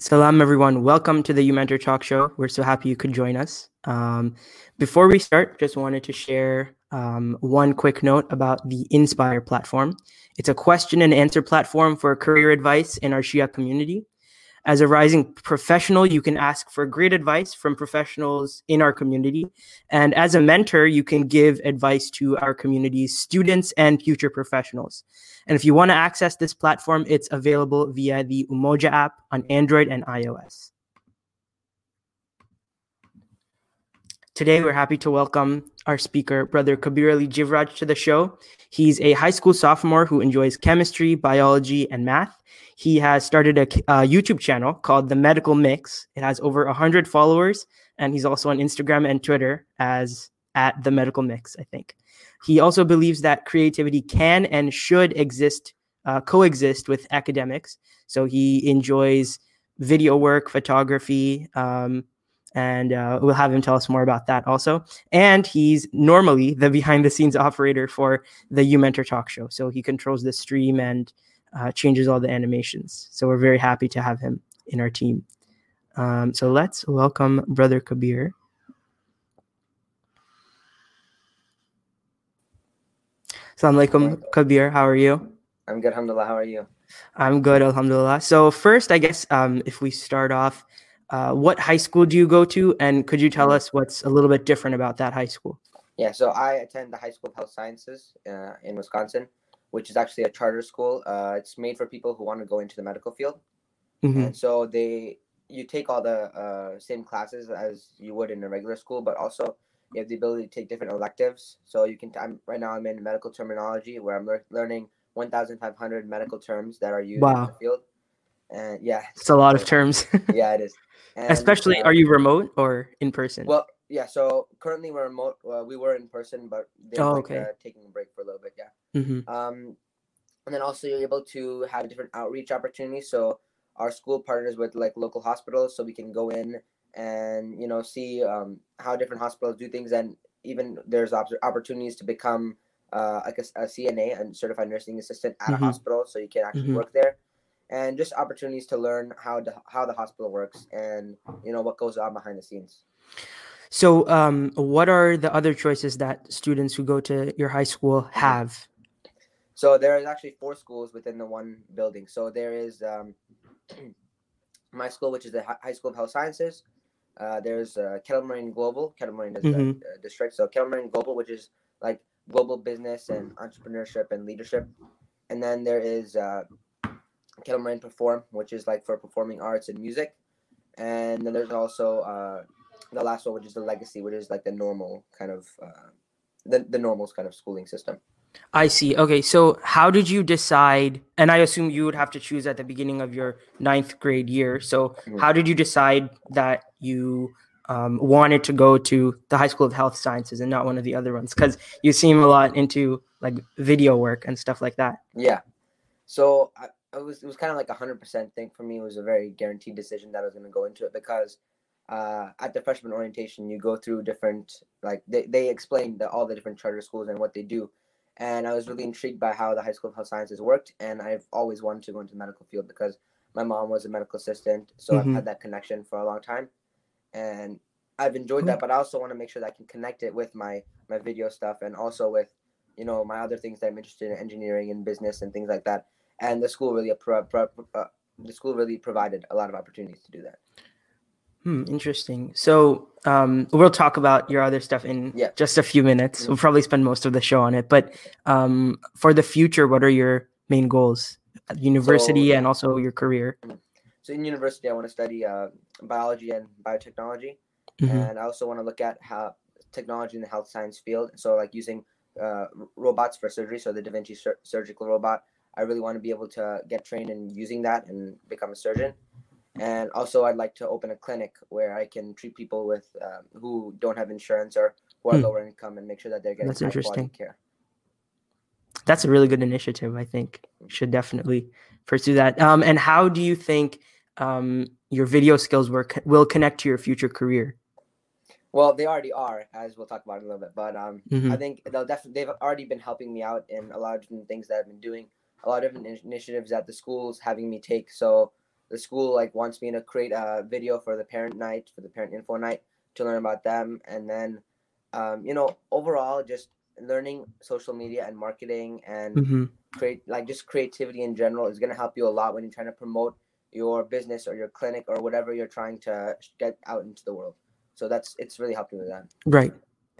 Salam, everyone. Welcome to the uMentor Talk Show. We're so happy you could join us. Um, before we start, just wanted to share um, one quick note about the Inspire platform. It's a question and answer platform for career advice in our Shia community. As a rising professional, you can ask for great advice from professionals in our community. And as a mentor, you can give advice to our community's students and future professionals. And if you want to access this platform, it's available via the Umoja app on Android and iOS. Today, we're happy to welcome our speaker, Brother Kabir Ali Jeevraj, to the show. He's a high school sophomore who enjoys chemistry, biology, and math. He has started a, a YouTube channel called The Medical Mixx. It has over 100 followers, and he's also on Instagram and Twitter as at The Medical Mixx, I think. He also believes that creativity can and should exist, uh, coexist with academics. So he enjoys video work, photography, um, and uh, we'll have him tell us more about that also. And he's normally the behind the scenes operator for the uMentor Talk Show. So he controls the stream and uh, changes all the animations. So we're very happy to have him in our team. Um, so let's welcome Brother Kabir. Assalamu alaikum, Kabir. How are you? I'm good, alhamdulillah. How are you? I'm good, alhamdulillah. So first, I guess um, if we start off, uh, what high school do you go to, and could you tell us what's a little bit different about that high school? Yeah, so I attend the High School of Health Sciences uh, in Wisconsin which is actually a charter school. Uh, it's made for people who want to go into the medical field, mm-hmm. and so they you take all the uh, same classes as you would in a regular school, but also you have the ability to take different electives. So you can. I'm right now. I'm in medical terminology, where I'm le- learning 1,500 medical terms that are used wow. in the field. And yeah, it's a lot of terms. yeah, it is. And, Especially, uh, are you remote or in person? Well, yeah. So currently we're remote. Uh, we were in person, but they're oh, like, okay. uh, taking a break for a little bit. Yeah. Mm-hmm. Um, and then also you're able to have different outreach opportunities. So our school partners with like local hospitals, so we can go in and you know see um, how different hospitals do things, and even there's op- opportunities to become uh, like a, a, CNA and certified nursing assistant at mm-hmm. a hospital, so you can actually mm-hmm. work there and just opportunities to learn how to, how the hospital works and you know what goes on behind the scenes. So, um, what are the other choices that students who go to your high school have? So there is actually four schools within the one building. So there is um, my school, which is the High School of Health Sciences. Uh, there's uh, Kettle Moraine Global. Kettle Moraine is mm-hmm. the uh, district. So Kettle Moraine Global, which is like global business and entrepreneurship and leadership. And then there is Kettle Moraine Perform, which is like for performing arts and music. And then there's also uh, the last one, which is the legacy, which is like the normal kind of uh, the the normals kind of schooling system. I see. Okay, so how did you decide? And I assume you would have to choose at the beginning of your ninth grade year. So mm-hmm. how did you decide that you um, wanted to go to the High School of Health Sciences and not one of the other ones? Because you seem a lot into like video work and stuff like that. Yeah. So I, it was it was kind of like a hundred percent thing for me. It was a very guaranteed decision that I was going to go into it because uh, at the freshman orientation, you go through different like they they explain the, all the different charter schools and what they do, and I was really intrigued by how the High School of Health Sciences worked, and I've always wanted to go into the medical field because my mom was a medical assistant, so mm-hmm. I've had that connection for a long time, and I've enjoyed that. But I also want to make sure that I can connect it with my my video stuff and also with you know my other things that I'm interested in, engineering and business and things like that. And the school really pro- pro- uh, the school really provided a lot of opportunities to do that. Hmm, interesting. So um, we'll talk about your other stuff in yeah. just a few minutes. Mm-hmm. We'll probably spend most of the show on it. But um, for the future, what are your main goals at university so, and also your career? Mm-hmm. So in university, I want to study uh, biology and biotechnology, mm-hmm. and I also want to look at how technology in the health science field. So like using uh, robots for surgery, so the Da Vinci sur- surgical robot. I really want to be able to get trained in using that and become a surgeon. And also i'd like to open a clinic where i can treat people with um, who don't have insurance or who are hmm. lower income and make sure that they're getting that's interesting. care. That's a really good initiative i think. Should definitely pursue that. Um, and how do you think um, your video skills work will connect to your future career? Well they already are as we'll talk about in a little bit but um, mm-hmm. i think they'll definitely they've already been helping me out in a lot of different things that i've been doing a lot of initiatives that the schools having me take. So the school like wants me to create a video for the parent night for the parent info night to learn about them. And then um, you know overall just learning social media and marketing and hmm create like just creativity in general is going to help you a lot when you're trying to promote your business or your clinic or whatever you're trying to get out into the world. So that's it's really helping with that. Right.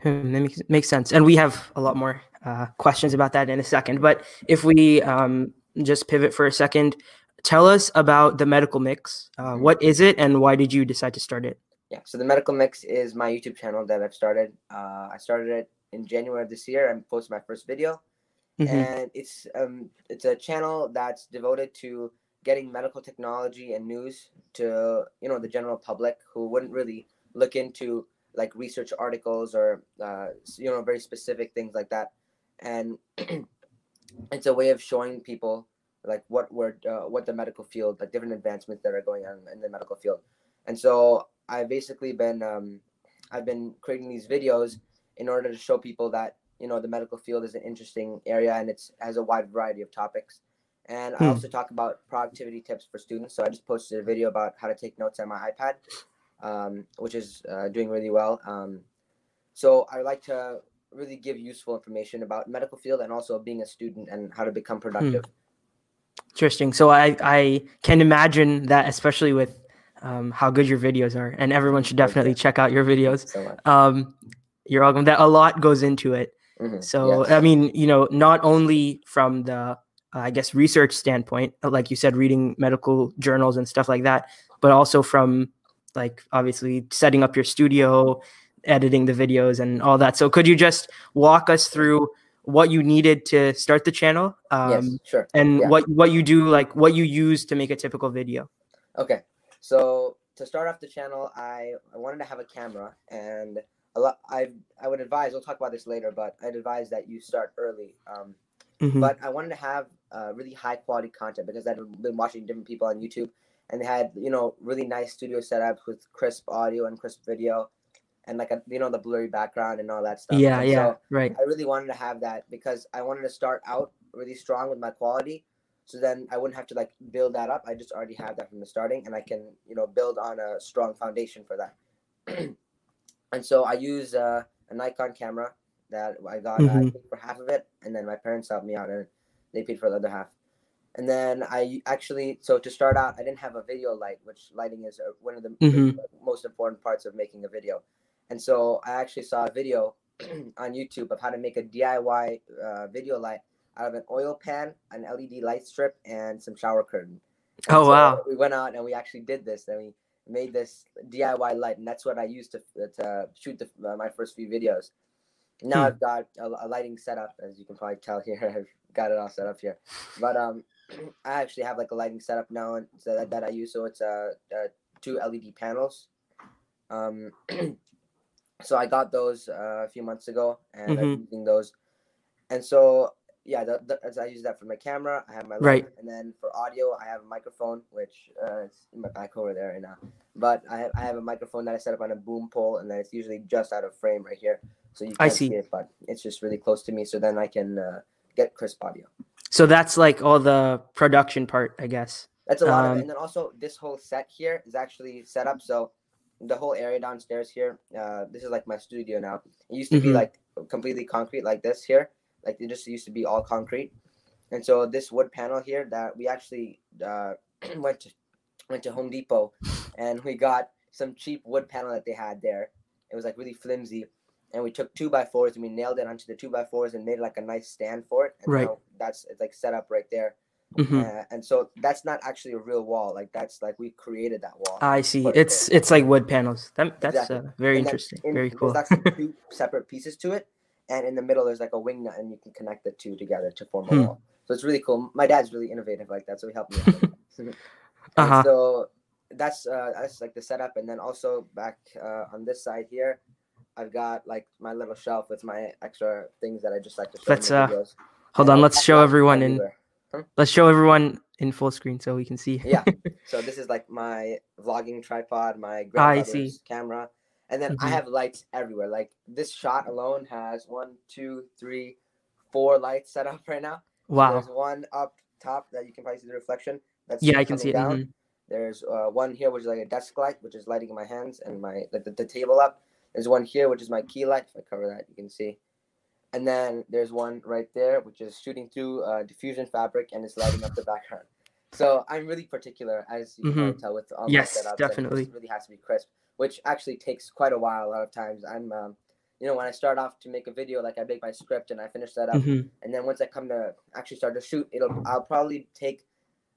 Hmm, that makes, makes sense. And we have a lot more uh, questions about that in a second. But if we um, just pivot for a second, tell us about the Medical Mixx. Uh, Mhm. what is it and why did you decide to start it? yeah so the Medical Mixx is my youtube channel that i've started uh, i started it in january of this year and posted my first video Mhm. and it's um it's a channel that's devoted to getting medical technology and news to you know the general public who wouldn't really look into like research articles or uh, you know very specific things like that and it's a way of showing people like what we're uh, what the medical field like different advancements that are going on in the medical field. And so i've basically been um, i've been creating these videos in order to show people that you know the medical field is an interesting area and it's has a wide variety of topics. And i Hmm. also talk about productivity tips for students. So i just posted a video about how to take notes on my ipad um, which is uh, doing really well. Um, so i like to really give useful information about medical field and also being a student and how to become productive Interesting. So I, I can imagine that, especially with um, how good your videos are, and everyone should definitely check out your videos. so much Um, you're welcome. That a lot goes into it. Mhm, So yes. I mean, you know, not only from the uh, I guess research standpoint, uh, like you said, reading medical journals and stuff like that, but also from like obviously setting up your studio, editing the videos, and all that. So could you just walk us through what you needed to start the channel, um, yes sure and yeah. what what you do, like what you use to make a typical video? Okay, so to start off the channel, I, I wanted to have a camera, and a lot. I I would advise. We'll talk about this later, but I'd advise that you start early. Um, Mhm. but I wanted to have uh, really high quality content because I'd been watching different people on YouTube, and they had you know really nice studio setups with crisp audio and crisp video, and like a you know the blurry background and all that stuff. yeah, And yeah, so right. I really wanted to have that because I wanted to start out really strong with my quality. So then I wouldn't have to like build that up. I just already have that from the starting and I can, you know, build on a strong foundation for that. and so I use uh, a Nikon camera that I got uh, I Mhm. paid for half of it and then my parents helped me out and they paid for the other half. And then I actually, so to start out, I didn't have a video light, which lighting is uh, one of the Mhm. most important parts of making a video. And so I actually saw a video on YouTube of how to make a DIY uh, video light out of an oil pan, an LED light strip, and some shower curtain. And Oh, so wow. We went out and we actually did this, and we made this DIY light, and that's what I used to, to shoot the, uh, my first few videos. Now Hmm. I've got a, a lighting setup, as you can probably tell here. I've got it all set up here, but um, I actually have like a lighting setup now, and so that, that I use. So it's uh, uh two LED panels. Um, so I got those uh, a few months ago, and Mhm. I'm using those. And so yeah, the, the, as I use that for my camera. I have my light, Right. and then for audio, I have a microphone, which uh, it's in my back over there right now. But I have I have a microphone that I set up on a boom pole, and then it's usually just out of frame right here, so you I can't see. it, but it's just really close to me, so then I can uh, get crisp audio. So that's like all the production part, I guess. That's a lot of Um, it. And then also this whole set here is actually set up so the whole area downstairs here. Uh, this is like my studio now. It used to be Mhm. like completely concrete like this here. Like it just used to be all concrete. And so this wood panel here that we actually uh, went to went to Home Depot and we got some cheap wood panel that they had there. It was like really flimsy. And we took two by fours and we nailed it onto the two by fours and made like a nice stand for it. And Right. that's it's like set up right there. Mhm. Uh, and so that's not actually a real wall. Like that's like we created that wall. I see. But- It's it's like wood panels. That, that's Exactly. uh, very And interesting. in- very cool. There's actually two separate pieces to it, and in the middle there's like a wing nut, and you can connect the two together to form a Hmm. wall. So it's really cool. My dad's really innovative like that, so he helped me. Out with that. And Uh-huh. So that's uh, that's like the setup, and then also back uh, on this side here, I've got like my little shelf with my extra things that I just like to show Let's, uh, videos. Hold And on. Let's show everyone in. Let's show everyone in full screen so we can see. yeah. So this is like my vlogging tripod, my I grandfather's camera, and then I Mhm. have lights everywhere. Like this shot alone has one, two, three, four lights set up right now. wow. There's one up top that you can probably see the reflection. That's Yeah, I can see it. down. mhm. There's uh, one here which is like a desk light, which is lighting my hands and my like the, the table up. There's one here which is my key light. If I cover that, you can see. And then there's one right there which is shooting through uh, diffusion fabric and it's lighting up the background. So I'm really particular, as you Mhm. can tell with all Yes, my setups. and it definitely. really has to be crisp, which actually takes quite a while. A lot of times, I'm, um, you know, when I start off to make a video, like I make my script and I finish that up, Mhm. and then once I come to actually start to shoot, it'll I'll probably take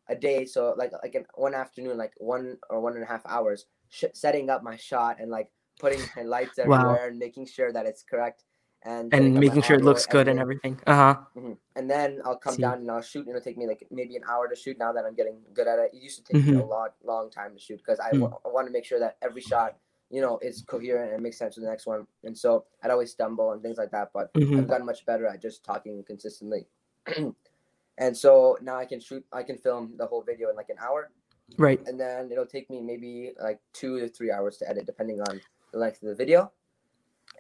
a day, so like like an, one afternoon, like one or one and a half hours, sh- setting up my shot and like putting my lights Wow. everywhere and making sure that it's correct. And, And making sure it looks good and everything. Uh huh. Mhm. And then I'll come See. down and I'll shoot. It'll take me like maybe an hour to shoot. Now that I'm getting good at it, it used to take me a Mhm. lot, long time to shoot because I Mm. I want to make sure that every shot, you know, is coherent and makes sense with the next one. And so I'd always stumble and things like that. But hmm I've gotten much better at just talking consistently. and so now I can shoot. I can film the whole video in like an hour, Right. and then it'll take me maybe like two to three hours to edit, depending on the length of the video.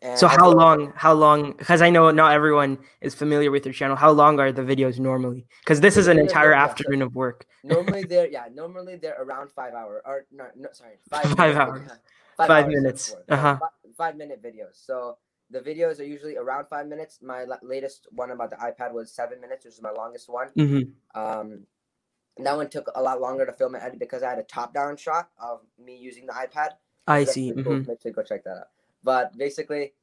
And So how long? How long? Because I know not everyone is familiar with your channel. How long are the videos normally? Because this is an entire yeah, afternoon of work. normally they're yeah normally they're around five hour or no, no sorry five Five minutes. hours. five, Five hours minutes. Uh-huh. fi- five minute videos so the videos are usually around five minutes my la- latest one about the ipad was seven minutes which is my longest one hmm um that one took a lot longer to film and edit because i had a top down shot of me using the ipad I so see. cool. hmm Make sure you go check that out. But basically,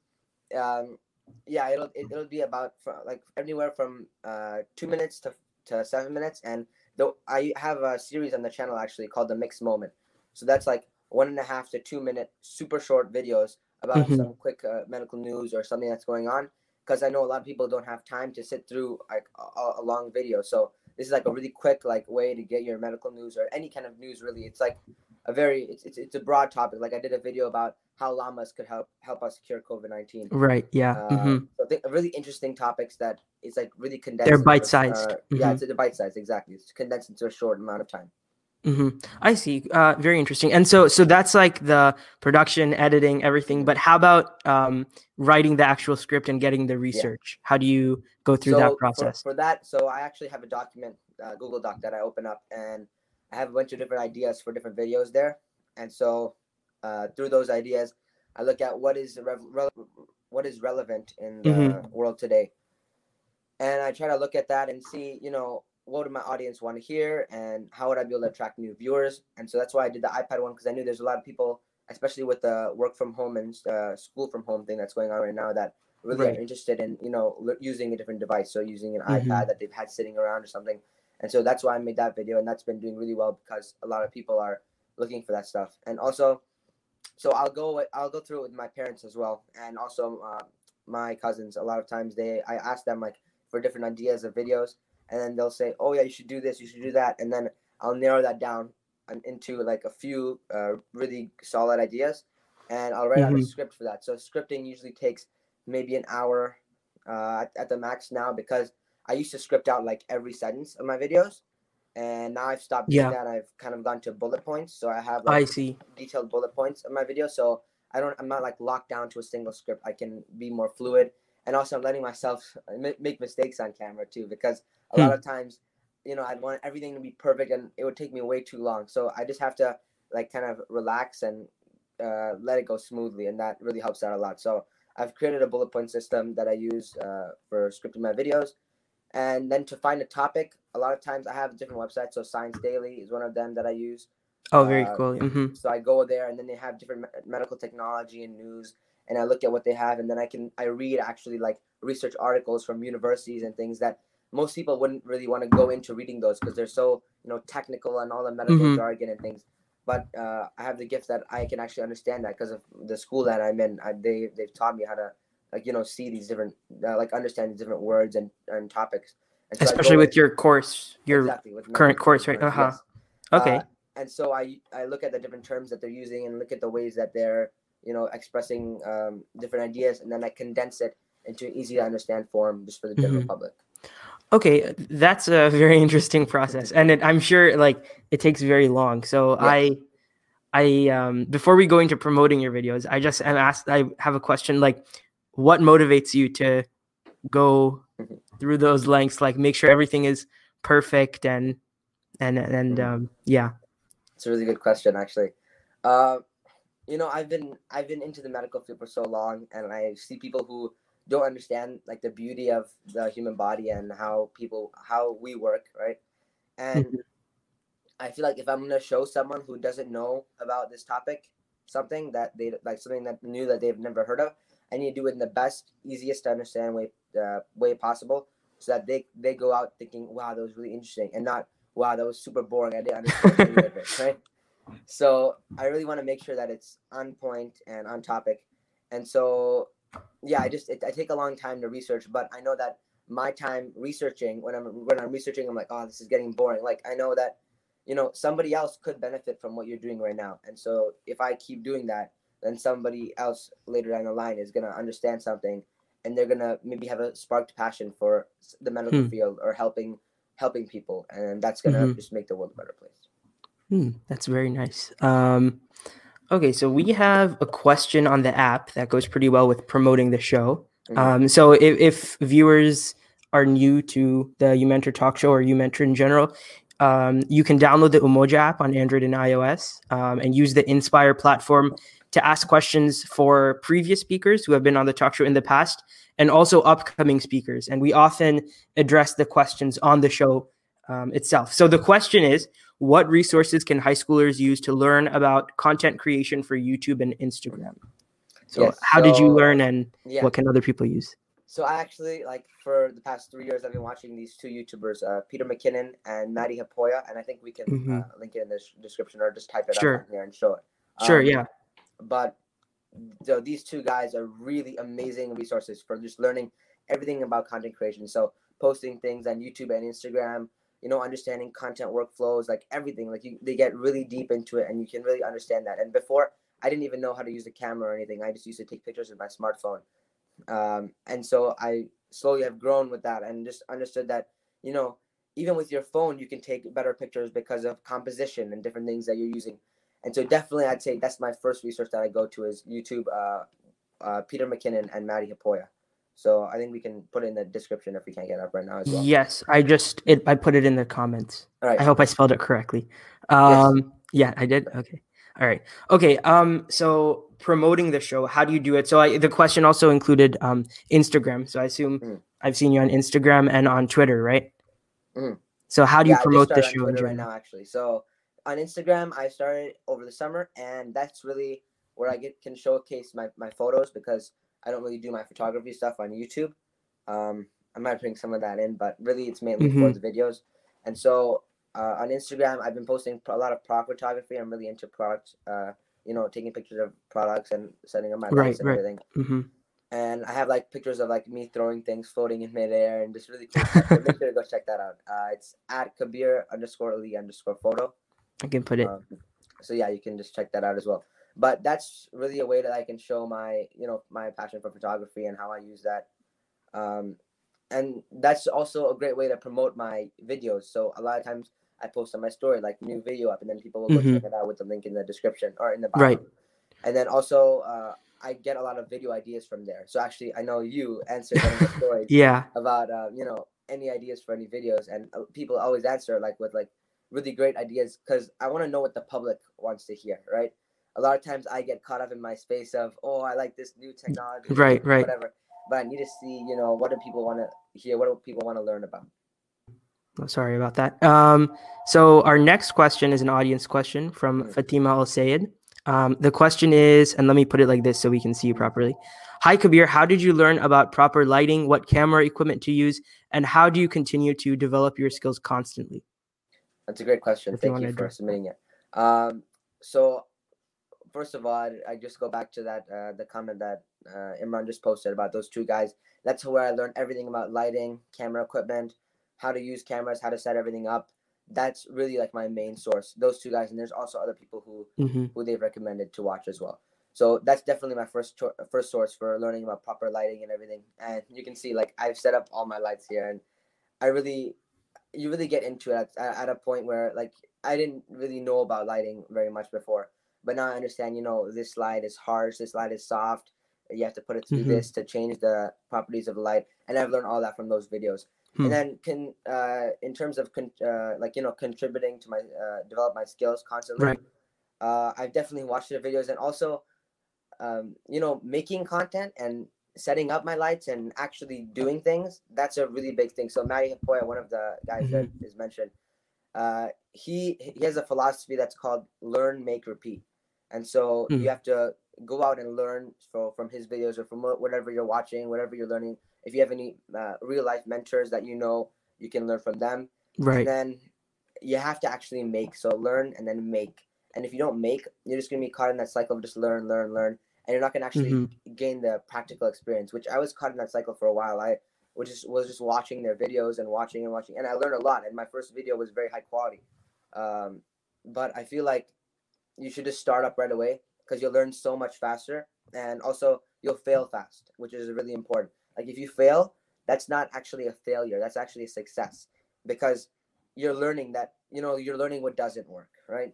um, yeah, it'll it, it'll be about like anywhere from uh, two minutes to, to seven minutes. And though I have a series on the channel actually called the Mixed Moment. So that's like one and a half to two minute super short videos about Mhm. some quick uh, medical news or something that's going on. Because I know a lot of people don't have time to sit through like a, a- a long video. So this is like a really quick like way to get your medical news or any kind of news really. It's like a very it's, it's, it's a broad topic. Like I did a video about how llamas could help help us cure COVID nineteen. Right. Yeah. Uh, hmm So think really interesting topics that is like really condensed. They're bite-sized. Uh, Yeah, Mhm. it's a bite sized exactly. It's condensed into a short amount of time. hmm I see. Uh, very interesting. And so, so that's like the production, editing, everything. But how about um, writing the actual script and getting the research? How do you go through so that for- process? For, that, so I actually have a document, uh, Google Doc that I open up, and I have a bunch of different ideas for different videos there. And so uh, through those ideas, I look at what is rev- rele- what is relevant in the Mhm. world today, and I try to look at that and see, you know, what would my audience want to hear, and how would I be able to attract new viewers. And so that's why I did the iPad one because I knew there's a lot of people, especially with the work from home and uh, school from home thing that's going on right now, that really Right. are interested in you know l- using a different device so using an Mhm. ipad that they've had sitting around or something and so that's why i made that video and that's been doing really well because a lot of people are looking for that stuff and also so i'll go i'll go through it with my parents as well. And also uh, my cousins a lot of times they i ask them like for different ideas of videos. And then they'll say oh yeah you should do this you should do that. And then i'll narrow that down and into like a few uh, really solid ideas. And i'll write out a Mhm. script for that. So scripting usually takes maybe an hour uh, at, at the max now because I used to script out like every sentence of my videos, and now I've stopped doing Yeah. that. I've kind of gone to bullet points, so I have I see. detailed bullet points of my video. So I don't, I'm not like locked down to a single script. I can be more fluid, and also I'm letting myself ma- make mistakes on camera too because a Hmm. lot of times, you know, I'd want everything to be perfect, and it would take me way too long. So I just have to like kind of relax and uh, let it go smoothly, and that really helps out a lot. So I've created a bullet point system that I use uh, for scripting my videos. And then to find a topic, a lot of times I have different websites. So Science Daily is one of them that I use. Oh, very Uh, cool. hmm So I go there, and then they have different me- medical technology and news, and I look at what they have, and then I can I read actually like research articles from universities and things that most people wouldn't really want to go into reading those because they're so you know technical and all the medical Mhm. jargon and things. But uh, I have the gift that I can actually understand that because of the school that I'm in. I, they they've taught me how to like you know see these different uh, like understand these different words and, and topics. And so Especially go with your course, your exactly, with current course, right? Uh-huh. yes. okay. Uh, and so I I look at the different terms that they're using and look at the ways that they're you know expressing um, different ideas, and then I condense it into an easy to understand form just for the general Mhm. public. Okay, that's a very interesting process, and it, I'm sure like it takes very long. So Yes. I, I um, before we go into promoting your videos, I just am asked. I have a question. Like, what motivates you to go Mhm. through those lengths? Like, make sure everything is perfect and and and Mhm. um, yeah. It's a really good question, actually. Uh, you know, I've been I've been into the medical field for so long, and I see people who don't understand like the beauty of the human body and how people how we work, right? And mm-hmm. I feel like if I'm gonna show someone who doesn't know about this topic something that they like something that new that they've never heard of, I need to do it in the best, easiest to understand way uh, way possible, so that they they go out thinking, wow, that was really interesting, and not wow, that was super boring. I didn't understand any of it, right? So I really want to make sure that it's on point and on topic, and so yeah, I just it, I take a long time to research, but I know that my time researching when I'm when I'm researching, I'm like, oh, this is getting boring. Like I know that you know somebody else could benefit from what you're doing right now, and so if I keep doing that, then somebody else later down the line is gonna understand something, and they're gonna maybe have a sparked passion for the medical hmm. field or helping helping people, and that's gonna mm-hmm. just make the world a better place. Hmm, that's very nice. Um, Okay, so we have a question on the app that goes pretty well with promoting the show. Mm-hmm. Um, so if, if, viewers are new to the uMentor Talk Show or uMentor in general, um, you can download the Umoja app on Android and iOS um, and use the Inspire platform to ask questions for previous speakers who have been on the talk show in the past and also upcoming speakers. And we often address the questions on the show um, itself. So the question is what resources can high schoolers use to learn about content creation for YouTube and Instagram? So, yes, how so, did you learn and yeah. what can other people use? So, I actually, like, for the past three years, I've been watching these two YouTubers, uh, Peter McKinnon and Matti Haapoja. And I think we can mm-hmm. uh, link it in the description or just type it sure. up here and show it. Um, sure, yeah. But so these two guys are really amazing resources for just learning everything about content creation. So, posting things on YouTube and Instagram, you know, understanding content workflows, like everything. Like you, they get really deep into it, and you can really understand that. And before, I didn't even know how to use a camera or anything. I just used to take pictures with my smartphone, um, and so I slowly have grown with that, and just understood that, you know, even with your phone, you can take better pictures because of composition and different things that you're using. And so, definitely, I'd say that's my first resource that I go to is YouTube. Uh, uh, Peter McKinnon and Matti Haapoja. So I think we can put it in the description if we can't get up right now as well. Yes, I just it I put it in the comments. All right. I hope I spelled it correctly. Um yes. yeah, I did. Okay. All right. Okay. Um so promoting the show, how do you do it? So I, the question also included um Instagram. So I assume mm. I've seen you on Instagram and on Twitter, right? Mm. So how do you promote the show right now actually? So on Instagram, I started over the summer and that's really where I get can showcase my, my photos because I don't really do my photography stuff on YouTube. Um, I might bring some of that in, but really it's mainly mm-hmm. for the videos. And so uh, on Instagram, I've been posting a lot of product photography. I'm really into products, uh, you know, taking pictures of products and setting up my right, lights and right. everything. Mm-hmm. And I have like pictures of like me throwing things floating in midair and just really cool make sure to go check that out. Uh, it's at Kabir underscore Ali underscore photo. I can put it. Um, so yeah, you can just check that out as well but that's really a way that I can show my you know my passion for photography and how I use that. Um, and that's also a great way to promote my videos. So a lot of times I post on my story like new video up, and then people will go mm-hmm. check it out with the link in the description or in the bio. Right. And then also uh, I get a lot of video ideas from there. So actually, I know you answered one of the stories. yeah. About uh, you know any ideas for any videos, and uh, people always answer like with like really great ideas because I want to know what the public wants to hear, right? a lot of times I get caught up in my space of, oh, I like this new technology, right, right, whatever. But I need to see, you know, what do people want to hear? What do people want to learn about? Oh, sorry about that. Um, so our next question is an audience question from mm-hmm. Fatima Al Sayed. Um, the question is, and let me put it like this so we can see you properly. Hi, Kabir. How did you learn about proper lighting, what camera equipment to use, and how do you continue to develop your skills constantly? That's a great question. If Thank you, you for submitting it. Um, so first of all, I, I just go back to that uh, the comment that uh, Imran just posted about those two guys. That's where I learned everything about lighting, camera equipment, how to use cameras, how to set everything up. That's really like my main source. Those two guys, and there's also other people who mm-hmm. who they've recommended to watch as well. So that's definitely my first cho- first source for learning about proper lighting and everything. And you can see like I've set up all my lights here, and I really, you really get into it at, at a point where like I didn't really know about lighting very much before but now I understand, you know, this light is harsh, this light is soft. You have to put it through mm-hmm. this to change the properties of the light. And I've learned all that from those videos. hmm. and then can uh, in terms of con- uh, like you know contributing to my uh, develop my skills constantly. Right. Uh, I've definitely watched the videos and also, um, you know, making content and setting up my lights and actually doing things. That's a really big thing. So Matti Haapoja, one of the guys mm-hmm. that is mentioned, uh, he he has a philosophy that's called learn, make, repeat. And so mm-hmm. you have to go out and learn from from his videos or from whatever you're watching, whatever you're learning. If you have any uh, real life mentors that you know, you can learn from them. Right. And then you have to actually make. So learn and then make. And if you don't make, you're just gonna be caught in that cycle of just learn, learn, learn, and you're not gonna actually mm-hmm. gain the practical experience. Which I was caught in that cycle for a while. I was just was just watching their videos and watching and watching, and I learned a lot. And my first video was very high quality. Um, but I feel like you should just start up right away because you'll learn so much faster and also you'll fail fast which is really important like if you fail that's not actually a failure that's actually a success because you're learning that you know you're learning what doesn't work right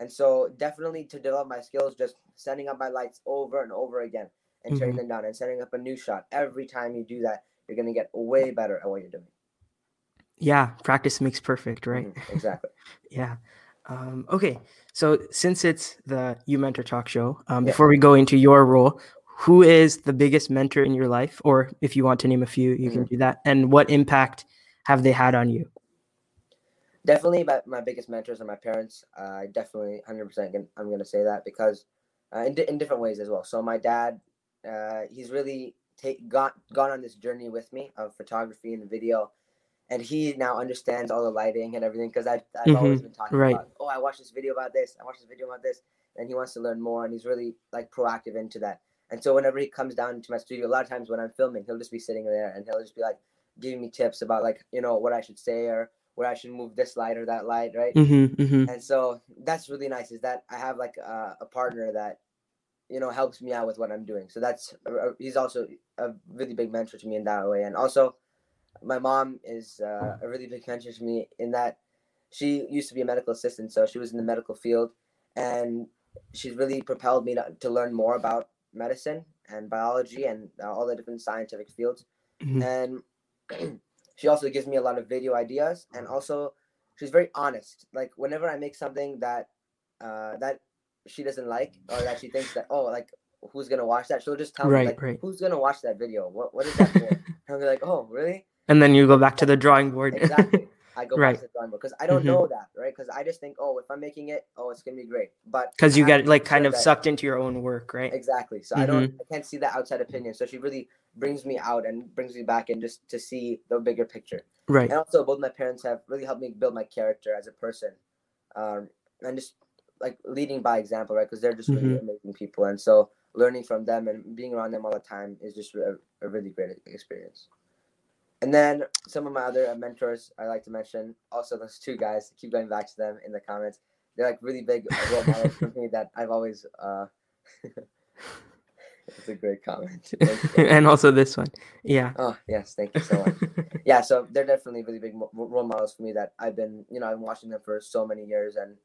and so definitely to develop my skills just setting up my lights over and over again and mm-hmm. turning them down and setting up a new shot every time you do that you're going to get way better at what you're doing yeah practice makes perfect right mm-hmm. exactly yeah um, okay, so since it's the uMentor Talk show, um, yeah. before we go into your role, who is the biggest mentor in your life, or if you want to name a few, you mm-hmm. can do that. And what impact have they had on you? Definitely, my, my biggest mentors are my parents. I uh, definitely, hundred percent, I'm going to say that because uh, in in different ways as well. So my dad, uh, he's really take got gone on this journey with me of photography and video and he now understands all the lighting and everything because I've, I've mm-hmm. always been talking right. about oh I watched this video about this I watched this video about this and he wants to learn more and he's really like proactive into that and so whenever he comes down to my studio a lot of times when I'm filming he'll just be sitting there and he'll just be like giving me tips about like you know what I should say or where I should move this light or that light right mm-hmm, mm-hmm. and so that's really nice is that I have like a, a partner that you know helps me out with what I'm doing so that's uh, he's also a really big mentor to me in that way and also my mom is uh, a really big mentor to me in that she used to be a medical assistant, so she was in the medical field, and she's really propelled me to, to learn more about medicine and biology and uh, all the different scientific fields. Mm-hmm. And she also gives me a lot of video ideas, and also she's very honest. Like whenever I make something that uh, that she doesn't like or that she thinks that oh like who's gonna watch that, she'll just tell right, me like right. who's gonna watch that video. What what is that for? and I'll be like oh really? and then you go back to the drawing board. exactly. I go right. back to the drawing board because I don't mm-hmm. know that, right? Because I just think, oh, if I'm making it, oh, it's gonna be great. But because you get like kind of sucked into your own work, right? Exactly. So mm-hmm. I don't, I can't see that outside opinion. So she really brings me out and brings me back in just to see the bigger picture. Right. And also, both my parents have really helped me build my character as a person, um, and just like leading by example, right? Because they're just really mm-hmm. amazing people, and so learning from them and being around them all the time is just a, a really great experience. And then some of my other uh, mentors I like to mention, also those two guys, keep going back to them in the comments. They're like really big role models for me that I've always. Uh, it's a great comment. and also this one, yeah. Oh yes, thank you so much. yeah, so they're definitely really big role models for me that I've been, you know, I'm watching them for so many years, and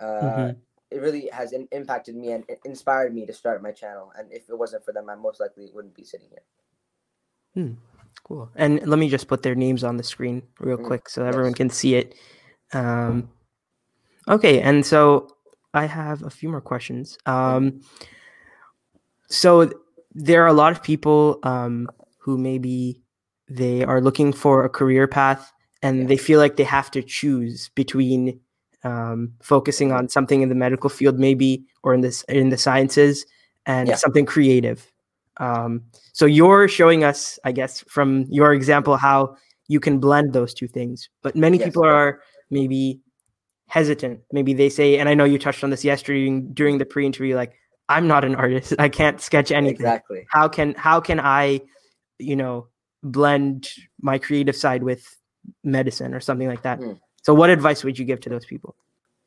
uh, mm-hmm. it really has in- impacted me and inspired me to start my channel. And if it wasn't for them, I most likely wouldn't be sitting here. Hmm. Cool. And let me just put their names on the screen real mm, quick so everyone can see it. Um, okay, and so I have a few more questions. Um, so there are a lot of people um, who maybe they are looking for a career path and they feel like they have to choose between um, focusing on something in the medical field, maybe, or in this in the sciences, and yeah. something creative. Um, so you're showing us, I guess, from your example, how you can blend those two things. But many yes. people are maybe hesitant. Maybe they say, and I know you touched on this yesterday during the pre-interview, like, I'm not an artist. I can't sketch anything. Exactly. How can how can I, you know, blend my creative side with medicine or something like that? Mm. So what advice would you give to those people?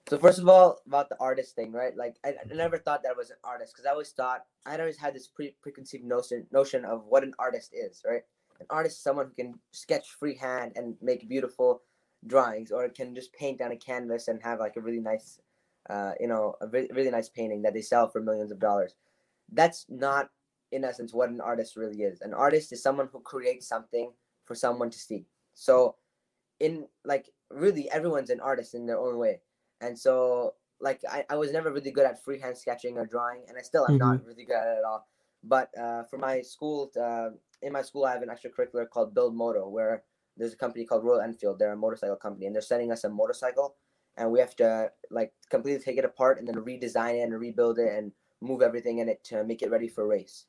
So first of all, about the artist thing, right? Like I, I never thought that I was an artist because I always thought I always had this pre- preconceived notion notion of what an artist is, right? An artist is someone who can sketch freehand and make beautiful drawings, or can just paint on a canvas and have like a really nice, uh, you know, a really, really nice painting that they sell for millions of dollars. That's not, in essence, what an artist really is. An artist is someone who creates something for someone to see, So, in like really everyone's an artist in their own way, and so like I, I was never really good at freehand sketching or drawing, and I still am not really good at it at all. But uh, for my school, uh, in my school, I have an extracurricular called Build Moto, where there's a company called Royal Enfield. They're a motorcycle company, and they're sending us a motorcycle, and we have to like completely take it apart and then redesign it and rebuild it and move everything in it to make it ready for race.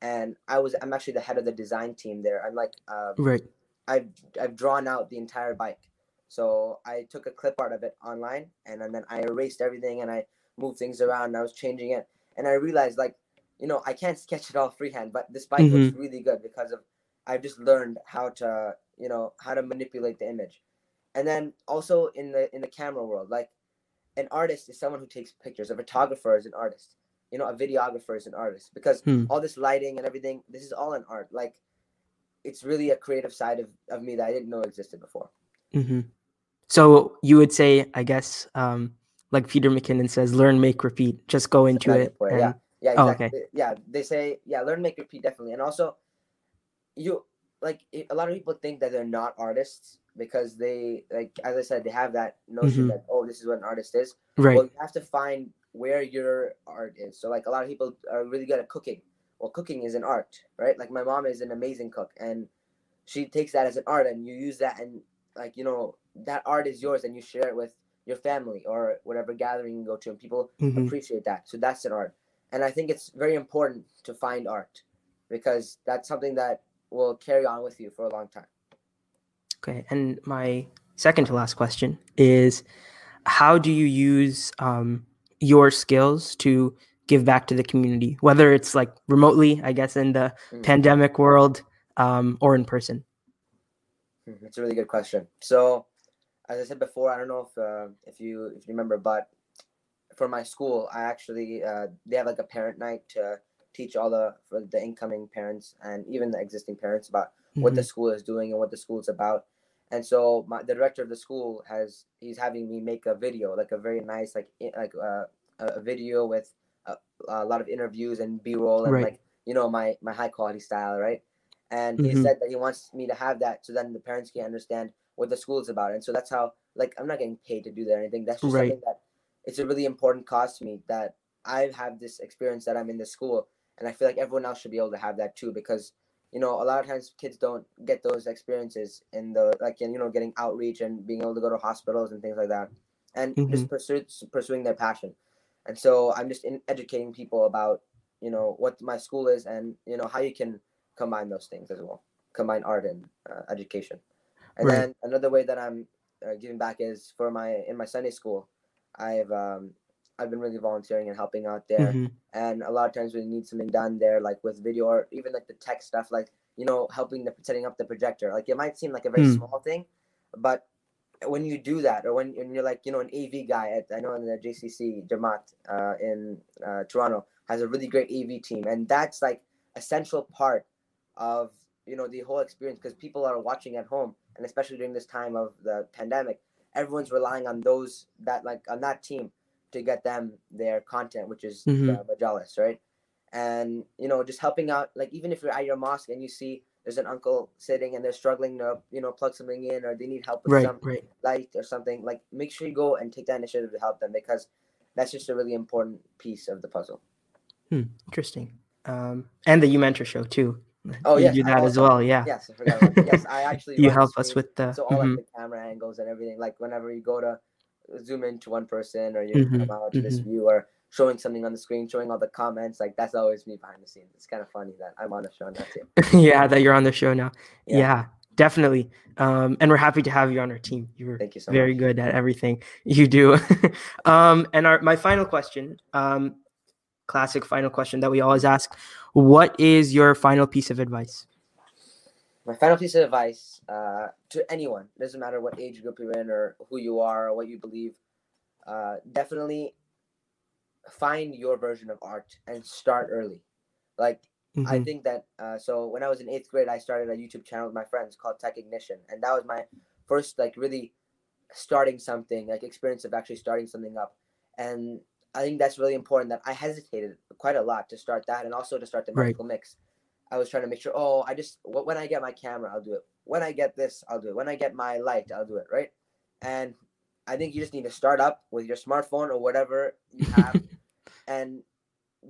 And I was I'm actually the head of the design team there. I'm like um, Right. I've I've drawn out the entire bike. So I took a clip art of it online and, and then I erased everything and I moved things around and I was changing it. And I realized like, you know, I can't sketch it all freehand, but this bike looks really good because of I've just learned how to, you know, how to manipulate the image. And then also in the in the camera world, like an artist is someone who takes pictures. A photographer is an artist. You know, a videographer is an artist because Hmm. all this lighting and everything, this is all an art. Like it's really a creative side of, of me that I didn't know existed before. hmm So you would say, I guess, um, like Peter McKinnon says, learn, make, repeat. Just go into it. point, and- yeah. Yeah, Oh, exactly. Yeah, they say yeah, learn, make, repeat definitely, and also you like a lot of people think that they're not artists because they like as I said they have that notion Mhm. that oh this is what an artist is. Right. Well, you have to find where your art is. So like a lot of people are really good at cooking. Well, cooking is an art, right? Like my mom is an amazing cook, and she takes that as an art, and you use that, and like you know that art is yours, and you share it with your family or whatever gathering you go to, and people Mhm. appreciate that. So that's an art. And I think it's very important to find art because that's something that will carry on with you for a long time. Okay. And my second to last question is how do you use um, your skills to give back to the community, whether it's like remotely, I guess, in the Mm. pandemic world um, or in person? Hmm, That's a really good question. So, as I said before, I don't know if uh, if you if you remember, but for my school, I actually uh, they have like a parent night to teach all the for the incoming parents and even the existing parents about what the Mhm. school is doing and what the school is about. And so my, the director of the school has he's having me make a video, like a very nice like like uh, a video with a, a lot of interviews and B-roll and Right. like you know my my high quality style, right? And he Mhm. said that he wants me to have that so then the parents can understand what the school is about. And so that's how like I'm not getting paid to do that or anything. That's just Right. something that it's a really important cause to me that I have this experience that I'm in the school and I feel like everyone else should be able to have that too because you know a lot of times kids don't get those experiences in the like you know getting outreach and being able to go to hospitals and things like that and just pursue, pursuing their passion and so i'm just in educating people about you know what my school is and you know how you can combine those things as well combine art and uh, education and Right. then another way that i'm uh, giving back is for my in my sunday school i've um i've been really volunteering and helping out there Mhm. and a lot of times we need something done there like with video or even like the tech stuff like you know helping the setting up the projector like it might seem like a very Hmm. small thing but when you do that or when, when you're like you know an av guy at i know in the jcc Jamaat uh, in uh, toronto has a really great av team and that's like a central part of you know the whole experience because people are watching at home and especially during this time of the pandemic everyone's relying on those that like on that team to get them their content which is Mhm. the majalis right and you know just helping out like even if you're at your mosque and you see there's an uncle sitting and they're struggling to you know plug something in or they need help with Right. some Right. light or something like make sure you go and take that initiative to help them because that's just a really important piece of the puzzle Interesting. Um, and the uMentor show too. Oh, you yes, do that as well. Yeah. yes i forgot yes i actually you help us with the. so all mhm. like the camera angles and everything like whenever you go to zoom into one person or you Mhm, come out to this mhm. view or showing something on the screen showing all the comments like that's always me behind the scenes it's kind of funny that i'm on the show now too yeah, that you're on the show now. Yeah. Yeah, definitely. Um, and we're happy to have you on our team. You're thank you so very much good at everything you do. um, and our my final question, um, classic final question that we always ask: What is your final piece of advice? my final piece of advice uh, to anyone doesn't matter what age group you're in or who you are or what you believe uh, definitely find your version of art and start early like I Mhm. think that uh, so when I was in eighth grade, I started a YouTube channel with my friends called Tech Ignition, and that was my first like really starting something, like experience of actually starting something up. And I think that's really important. That I hesitated quite a lot to start that, and also to start the Right. mix. I was trying to make sure. Oh, I just when I get my camera, I'll do it. when I get this, I'll do it. When I get my light, I'll do it, right? And I think you just need to start up with your smartphone or whatever you have and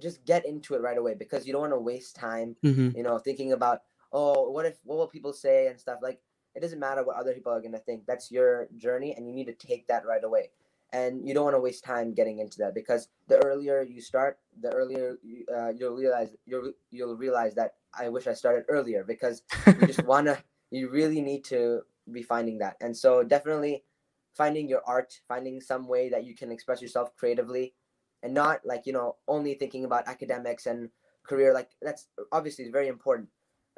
just get into it right away because you don't want to waste time, Mhm. you know, thinking about, oh, what if, what will people say and stuff. Like, it doesn't matter what other people are going to think. That's your journey and you need to take that right away. And you don't want to waste time getting into that because the earlier you start, the earlier you, uh, you'll realize you'll you'll realize that I wish I started earlier because you just wanna you really need to be finding that. And so definitely finding your art finding some way that you can express yourself creatively and not like you know only thinking about academics and career like that's obviously very important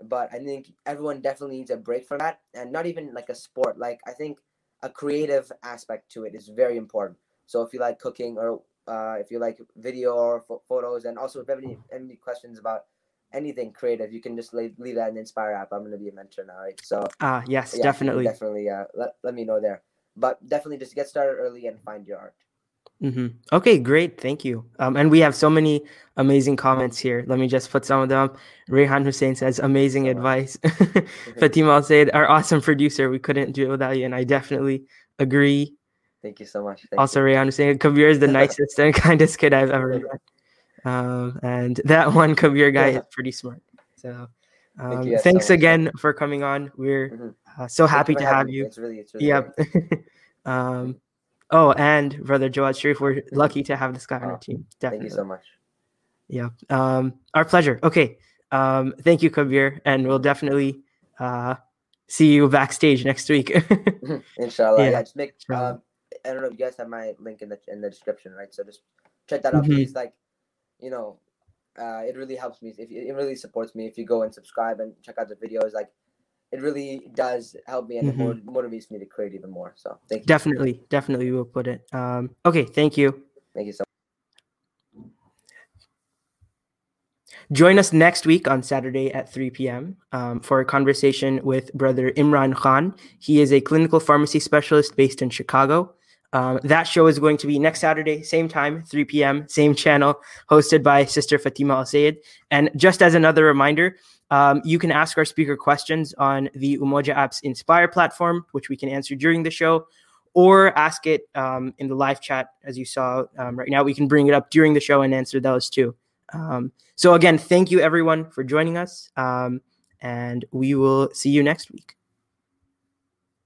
but i think everyone definitely needs a break from that and not even like a sport. Like i think a creative aspect to it is very important. So if you like cooking or uh, if you like video or pho- photos and also if you have any, any questions about anything creative you can just leave, leave that in the inspire app. I'm going to be a mentor now right? So Ah, yes, yeah, definitely. definitely uh, let, let me know there. But definitely just get started early and find your art hmm Okay, great. Thank you. Um, and we have so many amazing comments here. Let me just put some of them. Rehan Hussein says, amazing So advice. Fatima Al Sayed, our awesome producer. We couldn't do it without you. And I definitely agree. thank you so much Thank also, Rayhan Hussein, Kabir is the nicest and kindest kid I've ever met. Um, and that one Kabir guy is pretty smart. So um, you guys so thanks much. again for coming on. We're Mhm. uh, so Thank happy to have you. it's really it's really Yep. Oh, and brother Jawad Sharif, we're lucky to have this guy on our Oh, team. thank you so much Yeah. Um, our pleasure. Okay. Um, thank you, Kabir, and we'll definitely uh, see you backstage next week. inshallah Yeah, yeah, just make um i don't know if you guys have my link in the in the description right so just check that out Mhm. please like you know uh it really helps me if it really supports me if you go and subscribe and check out the videos like it really does help me and Mhm. it motivates me to create even more so thank you definitely, definitely, we'll put it. Um, okay. Thank you. thank you so much. Join us next week on Saturday at 3 p.m. Um, for a conversation with Brother Imran Khan. He is a clinical pharmacy specialist based in Chicago. Um, that show is going to be next Saturday, same time, 3 p.m., same channel, hosted by Sister Fatima Al Sayed. And just as another reminder, um, you can ask our speaker questions on the Umoja app's Inspire platform, which we can answer during the show, or ask it um, in the live chat, as you saw um, right now. We can bring it up during the show and answer those too. Um, so again, thank you everyone for joining us, um, and we will see you next week.